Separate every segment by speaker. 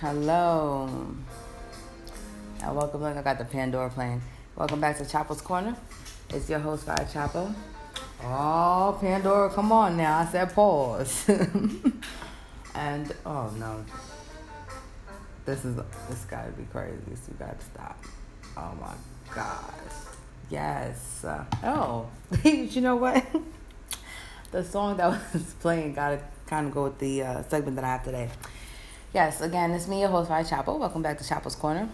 Speaker 1: Hello. And welcome back. I got the Pandora playing. Welcome back to Chapo's Corner. It's your host, Fire Chapo. Oh, Pandora, come on now. I said pause. and, oh no. This is, this gotta be crazy. So you gotta stop. Oh my gosh. Yes. Uh, oh, you know what? the song that was playing gotta kind of go with the uh, segment that I have today. Yes, again, it's me, your host, Rai Chapo. Welcome back to Chapo's Corner.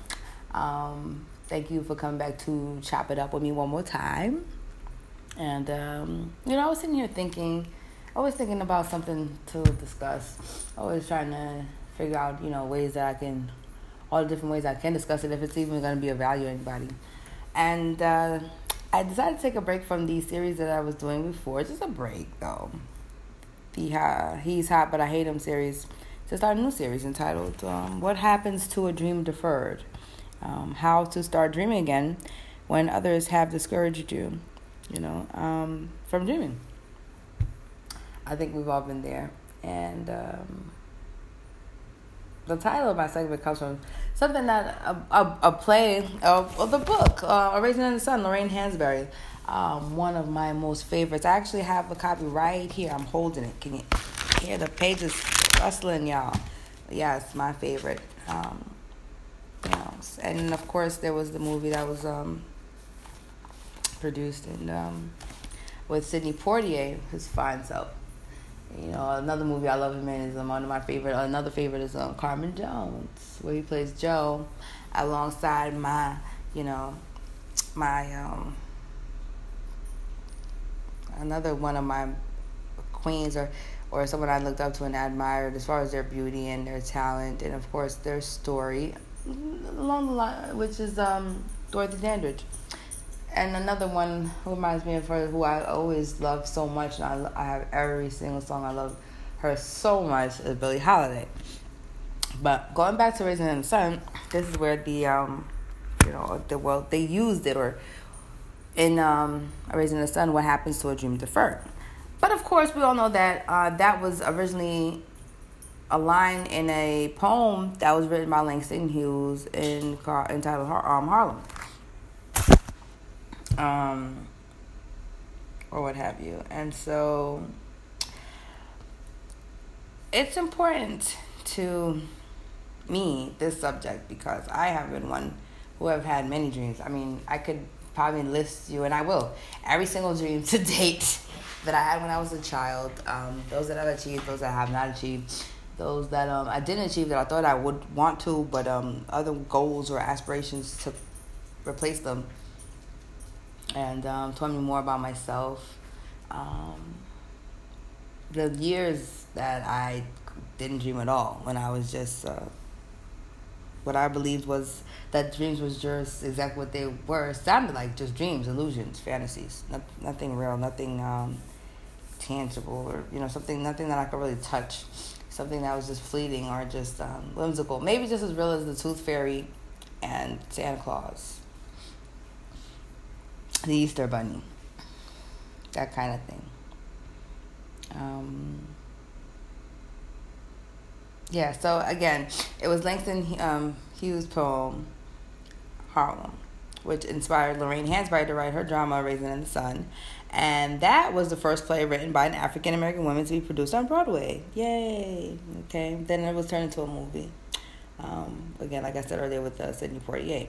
Speaker 1: Um, thank you for coming back to chop it up with me one more time. And, um, you know, I was sitting here thinking, always thinking about something to discuss. Always trying to figure out, you know, ways that I can, all the different ways I can discuss it, if it's even going to be of value to anybody. And uh, I decided to take a break from the series that I was doing before. It's just a break, though. The uh, He's Hot But I Hate Him series to start a new series entitled um, What Happens to a Dream Deferred? Um, how to Start Dreaming Again When Others Have Discouraged You, you know, um, from dreaming. I think we've all been there. And um, the title of my segment comes from something that a, a, a play of, of, the book, uh, A Raisin in the Sun, Lorraine Hansberry. Um, one of my most favorites. I actually have a copy right here. I'm holding it. Can you hear the pages Rustling, y'all. Yes, my favorite. Um, you know, and of course there was the movie that was um, produced and um, with Sidney Poitier, his fine self. You know, another movie I love him in is um, one of my favorite. Another favorite is um, Carmen Jones, where he plays Joe, alongside my, you know, my um, another one of my queens or or someone I looked up to and admired as far as their beauty and their talent, and of course their story along the line, which is um, Dorothy Dandridge. And another one who reminds me of her, who I always love so much, and I, I have every single song I love her so much, is Billie Holiday. But going back to Raisin in the Sun, this is where the um, you know, the well they used it or in um, Raisin in the Sun, what happens to a dream deferred. But of course, we all know that uh, that was originally a line in a poem that was written by Langston Hughes in entitled um, Harlem. Um, or what have you. And so it's important to me, this subject, because I have been one who have had many dreams. I mean, I could probably list you, and I will, every single dream to date that I had when I was a child, um, those that I've achieved, those that I have not achieved, those that um, I didn't achieve that I thought I would want to, but um, other goals or aspirations to replace them, and um, taught me more about myself. Um, the years that I didn't dream at all, when I was just uh, what I believed was that dreams was just exactly what they were, sounded like just dreams, illusions, fantasies, not, nothing real, nothing um, tangible or you know something nothing that I could really touch, something that was just fleeting or just um, whimsical. Maybe just as real as the Tooth Fairy and Santa Claus, the Easter Bunny, that kind of thing. Um, yeah. So again, it was Langston um, Hughes' poem Harlem, which inspired Lorraine Hansberry to write her drama Raisin in the Sun. And that was the first play written by an African American woman to be produced on Broadway. Yay! Okay, then it was turned into a movie. Um, again, like I said earlier, with uh, Sidney Poitier.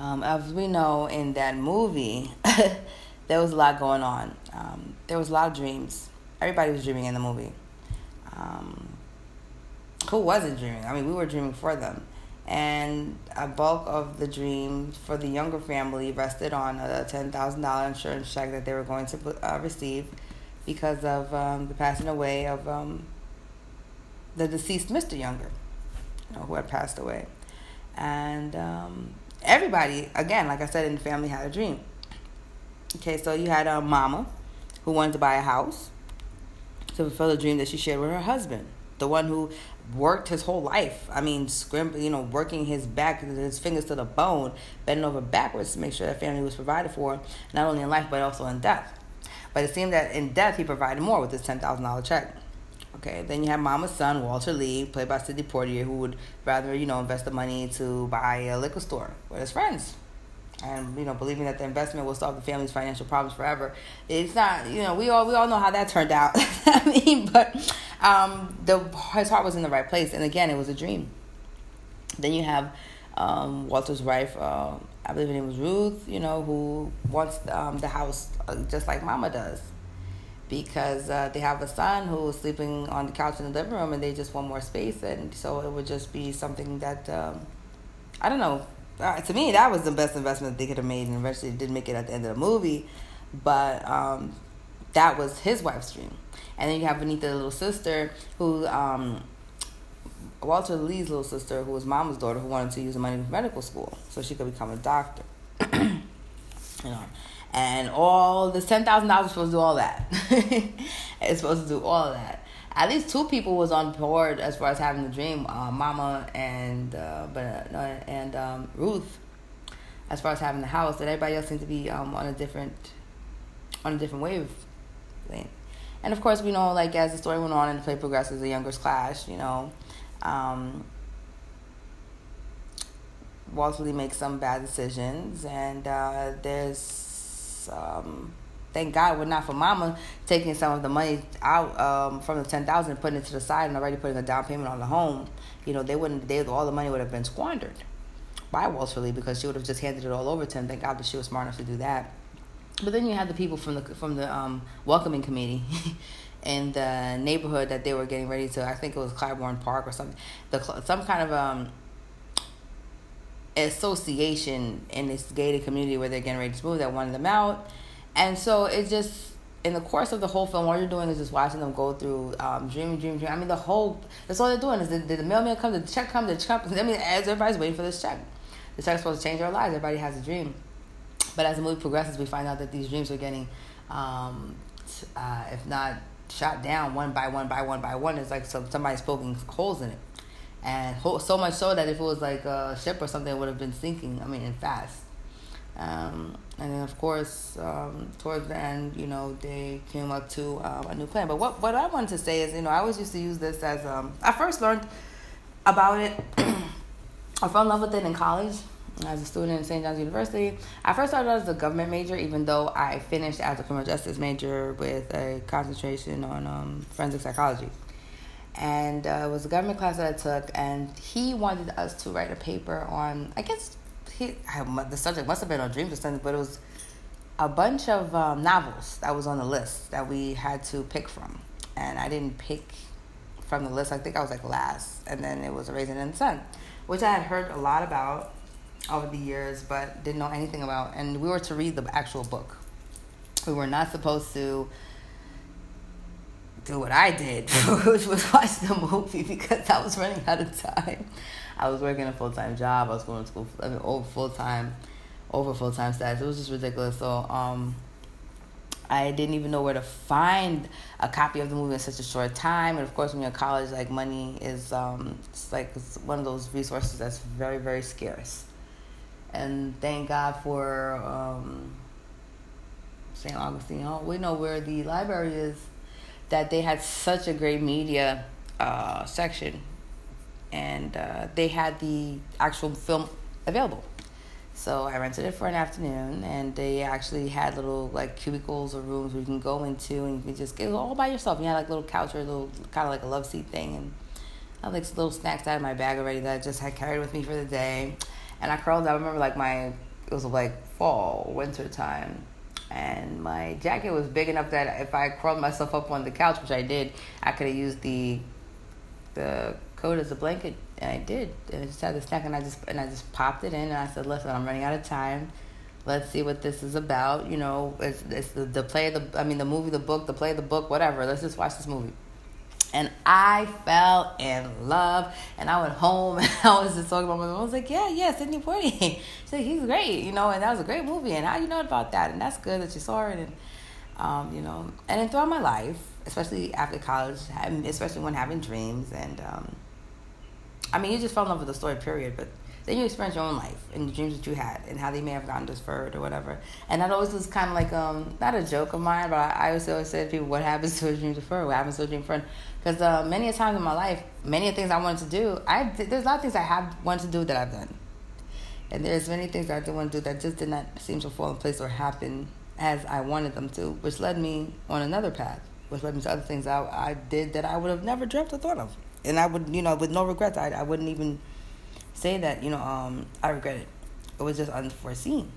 Speaker 1: Um, as we know in that movie, there was a lot going on. Um, there was a lot of dreams. Everybody was dreaming in the movie. Um, who wasn't dreaming? I mean, we were dreaming for them and a bulk of the dream for the younger family rested on a $10,000 insurance check that they were going to uh, receive because of um, the passing away of um, the deceased Mr. Younger, you know, who had passed away. And um, everybody, again, like I said, in the family had a dream. Okay, so you had a mama who wanted to buy a house to fulfill a dream that she shared with her husband the one who worked his whole life. I mean, scrim, you know, working his back, his fingers to the bone, bending over backwards to make sure that family was provided for, not only in life but also in death. But it seemed that in death he provided more with his ten thousand dollar check. Okay, then you have Mama's son, Walter Lee, played by Sidney Poitier, who would rather, you know, invest the money to buy a liquor store with his friends. And, you know, believing that the investment will solve the family's financial problems forever. It's not, you know, we all we all know how that turned out. I mean, but um, the his heart was in the right place. And again, it was a dream. Then you have um, Walter's wife, uh, I believe her name was Ruth, you know, who wants um, the house uh, just like Mama does. Because uh, they have a son who's sleeping on the couch in the living room and they just want more space. And so it would just be something that um, i don't know. Uh, to me that was the best investment they could have made. And eventually did make it at the end of the movie. But um, that was his wife's dream and then you have Benita, the little sister, who um, Walter Lee's little sister, who was mama's daughter, who wanted to use the money for medical school so she could become a doctor. you know, and all this ten thousand dollars is supposed to do all that. it's supposed to do all of that. At least two people was on board as far as having the dream, uh, Mama and uh, and um, Ruth, as far as having the house. That everybody else seemed to be um, on a different on a different wave. And of course, we know like as the story went on and the play progresses, the youngers clash. You know, um, Walter Lee makes some bad decisions, and uh, there's um, thank God we're not for mama taking some of the money out um, from the 10000 and putting it to the side and already putting a down payment on the home. You know, they wouldn't, they, all the money would have been squandered by Walter Lee because she would have just handed it all over to him. Thank God that she was smart enough to do that. But then you had the people from the from the um, welcoming committee in the neighborhood that they were getting ready to. I think it was Clybourne Park or something. The some kind of um, association in this gated community where they're getting ready to move that wanted them out. And so it just in the course of the whole film, all you're doing is just watching them go through um, dream, dream, dream. I mean, the whole that's all they're doing is did, the mailman come, the check come, the check. I mean, as everybody's waiting for this check, the check's supposed to change their lives. Everybody has a dream, but as the movie progresses, we find out that these dreams are getting, um, uh, if not shot down one by one by one by one. It's like some, somebody's poking holes in it and so much so that if it was like a ship or something, it would have been sinking. I mean, and fast. Um, and then of course, um, towards the end, you know, they came up to um, a new plan. But what what I wanted to say is, you know, I always used to use this as um, I first learned about it. I fell in love with it in college as a student at St. John's University. I first started as a government major, even though I finished as a criminal justice major with a concentration on um, forensic psychology and uh, it was a government class that I took, and he wanted us to write a paper on. I guess he I, the subject must have been on dreams or something, but it was a bunch of um, novels that was on the list that we had to pick from, and I didn't pick from the list. I think I was like last, and then it was Raisin in the Sun, which I had heard a lot about over the years, but didn't know anything about. And we were to read the actual book. We were not supposed to do what I did, which was watch the movie because I was running out of time. I was working a full time job. I was going to school. I mean, over full time, over full time status. It was just ridiculous. So, um, I didn't even know where to find a copy of the movie in such a short time. And of course, when you're in college, like money is um, it's like it's one of those resources that's very very scarce. And thank God for um, St. Augustine. Oh, we know where the library is that they had such a great media uh, section and uh, they had the actual film available. So I rented it for an afternoon, and they actually had little like cubicles or rooms where you can go into and you can just get all by yourself. You had like a little couch or a little kind of like a love seat thing, and I had like little snacks out of my bag already that I just had carried with me for the day. And I curled up. I remember like my it was like fall, winter time, and my jacket was big enough that if I curled myself up on the couch, which I did, I could have used the the coat as a blanket, and I did. And I just had the snack, and I just and I just popped it in, and I said, "Listen, I'm running out of time. Let's see what this is about. You know, it's it's the, the play the I mean the movie, the book, the play the book, whatever. Let's just watch this movie." And I fell in love. And I went home and I was just talking about my mom. I was like, yeah, yeah, Sidney Poitier. She said, he's great, you know, and that was a great movie. And how you know about that? And that's good that you saw it. And, um, you know, and then throughout my life, especially after college, especially when having dreams. And, um, I mean, you just fell in love with the story, period. But then you experience your own life and the dreams that you had and how they may have gotten deferred or whatever. And that always was kind of like um not a joke of mine, but I, I always always say to people, "What happens to a dream deferred? What happens to a dream deferred?" Because uh, many a times in my life, many of things I wanted to do, I there's a lot of things I have wanted to do that I've done, and there's many things I didn't want to do that just did not seem to fall in place or happen as I wanted them to, which led me on another path, which led me to other things I, I did that I would have never dreamt or thought of. And I would, you know, with no regrets, I, I wouldn't even say that, you know, um, I regret it. It was just unforeseen.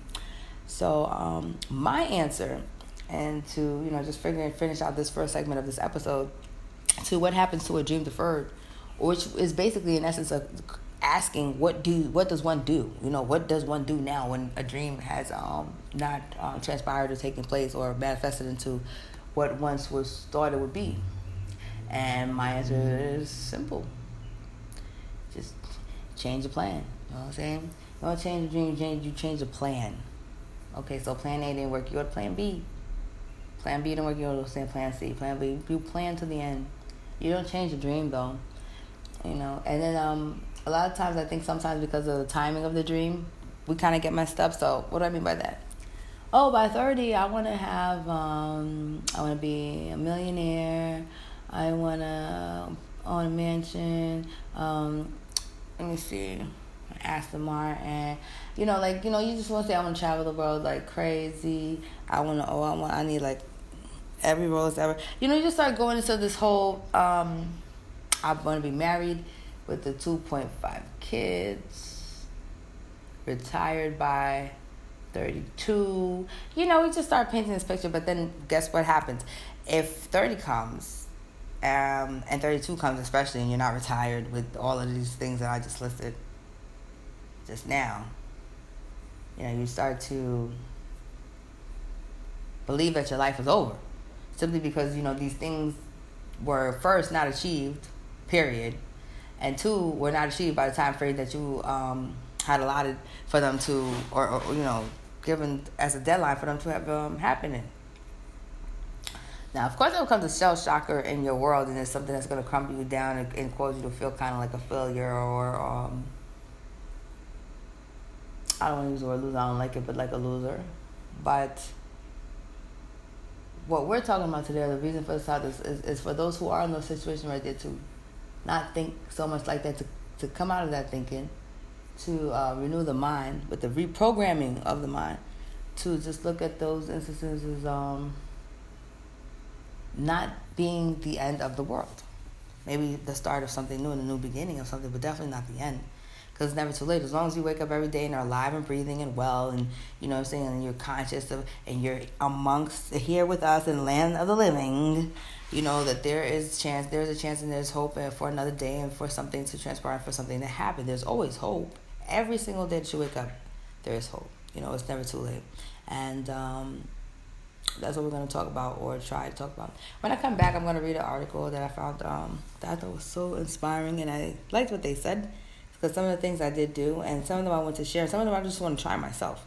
Speaker 1: So um, my answer, and to, you know, just figure and finish out this first segment of this episode, to what happens to a dream deferred, which is basically in essence of asking what do what does one do you know what does one do now when a dream has um not uh, transpired or taken place or manifested into what once was thought it would be and my answer is simple change the plan you know what i'm saying you don't change the dream you change, the plan okay so plan a didn't work you go to plan b plan b didn't work you go to plan c plan b you plan to the end you don't change the dream though you know and then um a lot of times I think sometimes because of the timing of the dream, we kind of get messed up. So what do I mean by that? Oh, by 30, I want to have, um, I want to be a millionaire. I want to own a mansion. Um, let me see. Aston Martin. You know, like, you know, you just want to say, I want to travel the world like crazy. I want to, oh, I want, I need like every rose ever. You know, you just start going into this whole, um, I want to be married with the 2.5 kids, retired by 32. You know, we just start painting this picture, but then guess what happens? If 30 comes, um, and 32 comes especially, and you're not retired with all of these things that I just listed just now, you know, you start to believe that your life is over simply because, you know, these things were first not achieved, period and two were not achieved by the time frame that you um, had allotted for them to, or, or, you know, given as a deadline for them to have um, happening. Now, of course, it becomes a shell shocker in your world, and it's something that's going to crumble you down and, and cause you to feel kind of like a failure or, um, I don't want to use the word loser, I don't like it, but like a loser. But what we're talking about today, the reason for this talk is, is, is for those who are in those situations right there to not think so much like that, to, to come out of that thinking, to uh, renew the mind with the reprogramming of the mind, to just look at those instances as um, not being the end of the world. Maybe the start of something new and a new beginning of something, but definitely not the end. Because it's never too late. As long as you wake up every day and are alive and breathing and well, and you know what I'm saying, and you're conscious of, and you're amongst here with us in land of the living, you know that there is chance there's a chance and there's hope for another day and for something to transpire and for something to happen there's always hope every single day that you wake up there is hope you know it's never too late and um, that's what we're going to talk about or try to talk about when i come back i'm going to read an article that i found um, that i thought was so inspiring and i liked what they said because some of the things i did do and some of them i want to share some of them i just want to try myself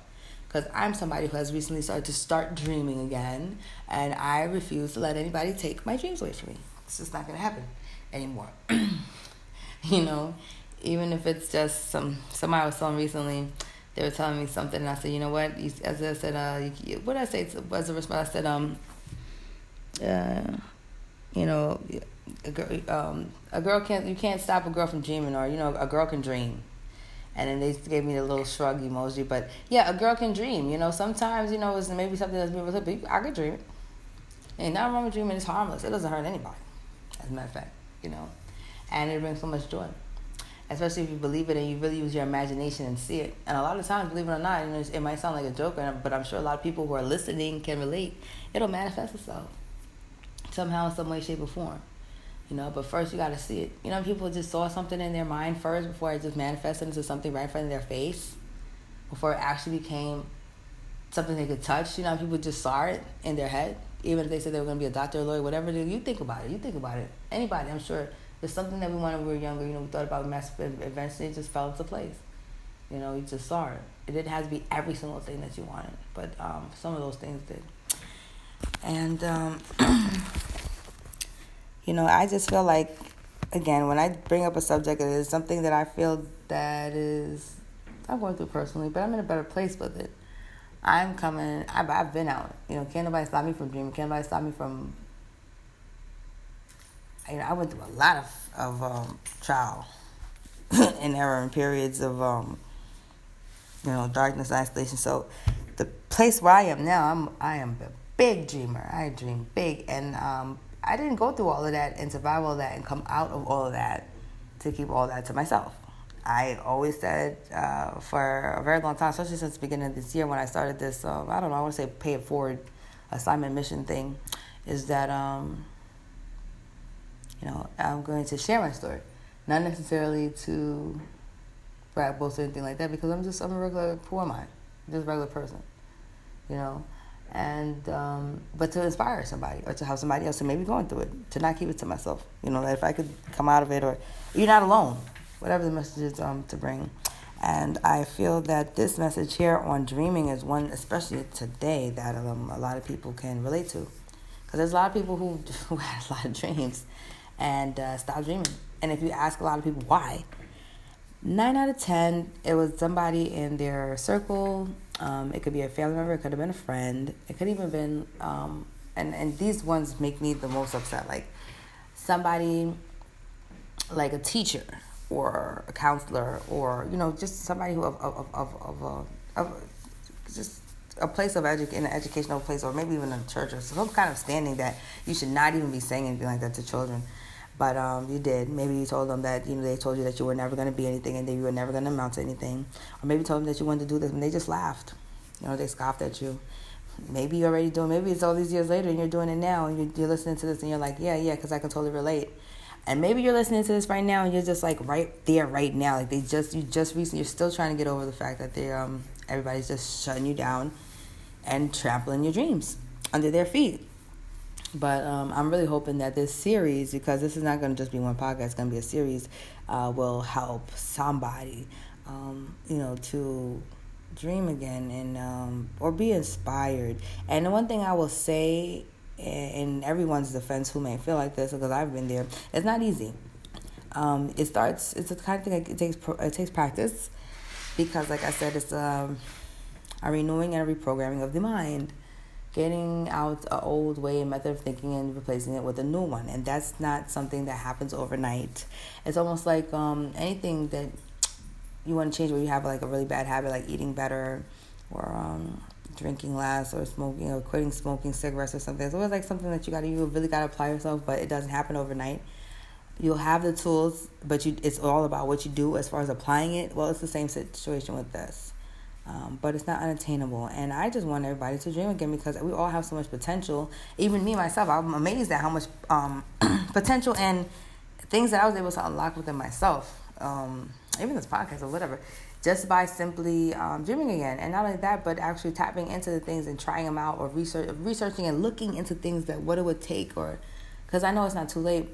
Speaker 1: because I'm somebody who has recently started to start dreaming again, and I refuse to let anybody take my dreams away from me. It's just not gonna happen anymore. you know, even if it's just some somebody I was telling recently, they were telling me something, and I said, you know what? As I said, uh, what did I say? As a response, I said, um, uh, you know, a girl, um, a girl can't you can't stop a girl from dreaming, or you know, a girl can dream and then they gave me a little shrug emoji. But yeah, a girl can dream. You know, sometimes you know it's maybe something that's being but I could dream it. And not wrong with dreaming. It's harmless. It doesn't hurt anybody. As a matter of fact, you know, and it brings so much joy. Especially if you believe it and you really use your imagination and see it. And a lot of times, believe it or not, it might sound like a joke, but I'm sure a lot of people who are listening can relate. It'll manifest itself somehow, in some way, shape, or form you know but first you got to see it. You know people just saw something in their mind first before it just manifested into something right in front of their face before it actually became something they could touch. You know people just saw it in their head even if they said they were going to be a doctor or lawyer whatever you think about it. You think about it. Anybody i'm sure there's something that we wanted when we were younger you know we thought about massive eventually it just fell into place you know you just saw it it didn't have to be every single thing that you wanted but um, some of those things did and um, you know, I just feel like, again, when I bring up a subject, it is something that I feel that is I'm going through personally, but I'm in a better place with it. I'm coming. I've, I've been out. You know, can't nobody stop me from dreaming. Can't nobody stop me from. You know, I went through a lot of of um, trial and error and periods of um, you know darkness, isolation. So, the place where I am now, I'm I am a big dreamer. I dream big, and um, I didn't go through all of that and survive all that and come out of all of that to keep all that to myself. I always said uh, for a very long time, especially since the beginning of this year when I started this, uh, I don't know, I want to say pay it forward assignment mission thing, is that, um, you know, I'm going to share my story. Not necessarily to brag, boast, or anything like that, because I'm just, I'm a regular, poor I? Just a regular person, you know? And, um, but to inspire somebody or to have somebody else who may be going through it, to not keep it to myself, you know, that if I could come out of it or you're not alone whatever the message is um, to bring. And I feel that this message here on dreaming is one, especially today, that um, a lot of people can relate to. Because there's a lot of people who, who had a lot of dreams and uh, stopped dreaming. And if you ask a lot of people why, nine out of ten, it was somebody in their circle. Um, it could be a family member, it could have been a friend, it could even been, um, and, and these ones make me the most upset. Like somebody, like a teacher or a counselor or you know just somebody who of of of of, of, of just a place of edu- in an educational place or maybe even a church or some kind of standing that you should not even be saying anything like that to children but um, you did. Maybe you told them that you know they told you that you were never going to be anything and that you were never going to amount to anything. Or maybe told them that you wanted to do this and they just laughed. You know they scoffed at you. Maybe you're already doing maybe it's all these years later and you're doing it now and you're, you're listening to this and you're like yeah yeah because i can totally relate. And maybe you're listening to this right now and you're just like right there right now. Like they just you just recently you're still trying to get over the fact that they um everybody's just shutting you down and trampling your dreams under their feet. But um, I'm really hoping that this series, because this is not going to just be one podcast, it's going to be a series, uh, will help somebody, um, you know, to dream again and um, or be inspired. And the one thing I will say in everyone's defense who may feel like this because I've been there, it's not easy. Um, it starts. It's the kind of thing. Like it takes it takes practice because, like I said, it's um, a renewing and reprogramming of the mind, getting out an old way and method of thinking and replacing it with a new one. And that's not something that happens overnight. It's almost like um, anything that you want to change, where you have like a really bad habit, like eating better, or um, drinking less or smoking or quitting smoking cigarettes or something. It's always like something that you got to you really got to apply yourself, but it doesn't happen overnight. You'll have the tools, but you it's all about what you do as far as applying it. Well, it's the same situation with this. Um, but it's not unattainable. And I just want everybody to dream again because we all have so much potential. Even me myself, I'm amazed at how much um, potential and things that I was able to unlock within myself. Um, even this podcast or whatever just by simply um, dreaming again. And not only that, but actually tapping into the things and trying them out or research, researching and looking into things that what it would take or because I know it's not too late.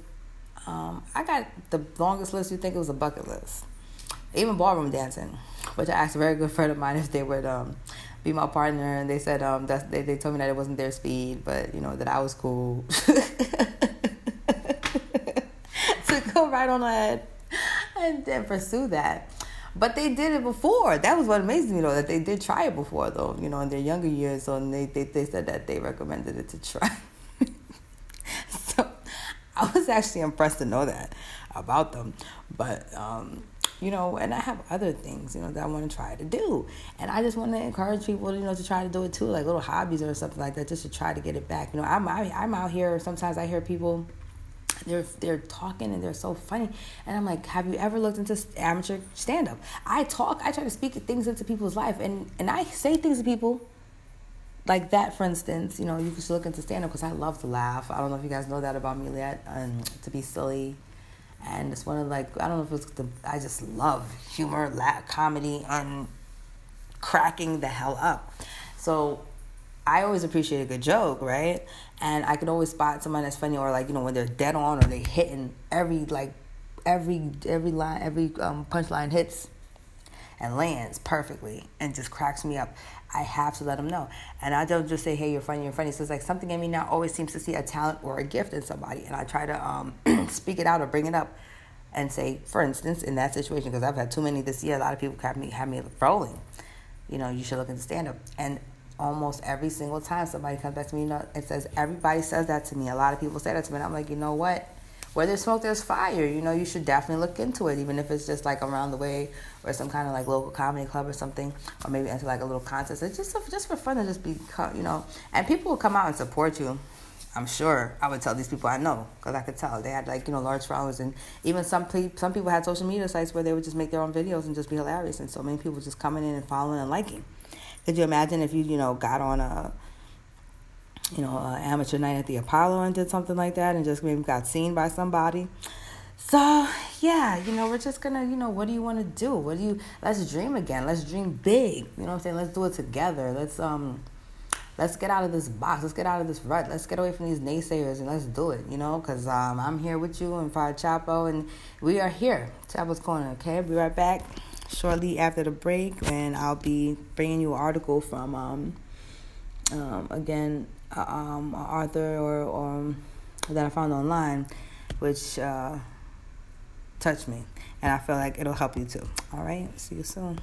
Speaker 1: Um, I got the longest list you think it was a bucket list. Even ballroom dancing, which I asked a very good friend of mine if they would um, be my partner, and they said um, that they, they told me that it wasn't their speed, but you know that I was cool to go right on ahead and then pursue that. But they did it before. That was what amazed me, though, that they did try it before, though, you know, in their younger years. So they, they, they said that they recommended it to try. so I was actually impressed to know that about them. But, um, you know, and I have other things, you know, that I want to try to do. And I just want to encourage people, you know, to try to do it too, like little hobbies or something like that, just to try to get it back. You know, I'm, I'm out here, sometimes I hear people they're they're talking and they're so funny and i'm like have you ever looked into amateur stand-up i talk i try to speak things into people's life and and i say things to people like that for instance you know you should look into stand-up because i love to laugh i don't know if you guys know that about me yet um, to be silly and it's one of like i don't know if it's the i just love humor comedy and cracking the hell up so I always appreciate a good joke, right? And I can always spot someone that's funny or like, you know, when they're dead on or they hitting every like every every line every um, punchline hits and lands perfectly and just cracks me up. I have to let them know. And I don't just say, hey, you're funny, you're funny. So it's like something in me now always seems to see a talent or a gift in somebody. And I try to um, speak it out or bring it up and say, for instance, in that situation, because I've had too many this year, a lot of people have me have me rolling. You know, you should look into stand up. And almost every single time somebody comes back to me and says, everybody says that to me. A lot of people say that to me. And I'm like, you know what? Where there's smoke, there's fire. You know, you should definitely look into it, even if it's just like around the way or some kind of like local comedy club or something, or maybe into like a little contest. It's just just for fun to just be, you know. And people will come out and support you. I'm sure I would tell these people I know because I could tell they had like you know large followers and even some pe- some people had social media sites where they would just make their own videos and just be hilarious and so many people just coming in and following and liking. Could you imagine if you you know got on a you know an amateur night at the Apollo and did something like that and just maybe got seen by somebody? So yeah, you know we're just gonna you know what do you want to do? What do you let's dream again? Let's dream big. You know what I'm saying? Let's do it together. Let's um let's get out of this box. Let's get out of this rut. Let's get away from these naysayers and let's do it, you know, because um, I'm here with you and Father Chapo, and we are here. Chapo's Corner, okay? I'll be right back shortly after the break, and I'll be bringing you an article from, um, um, again, uh, um, author or, or that I found online, which uh, touched me, and I feel like it'll help you too. All right? See you soon.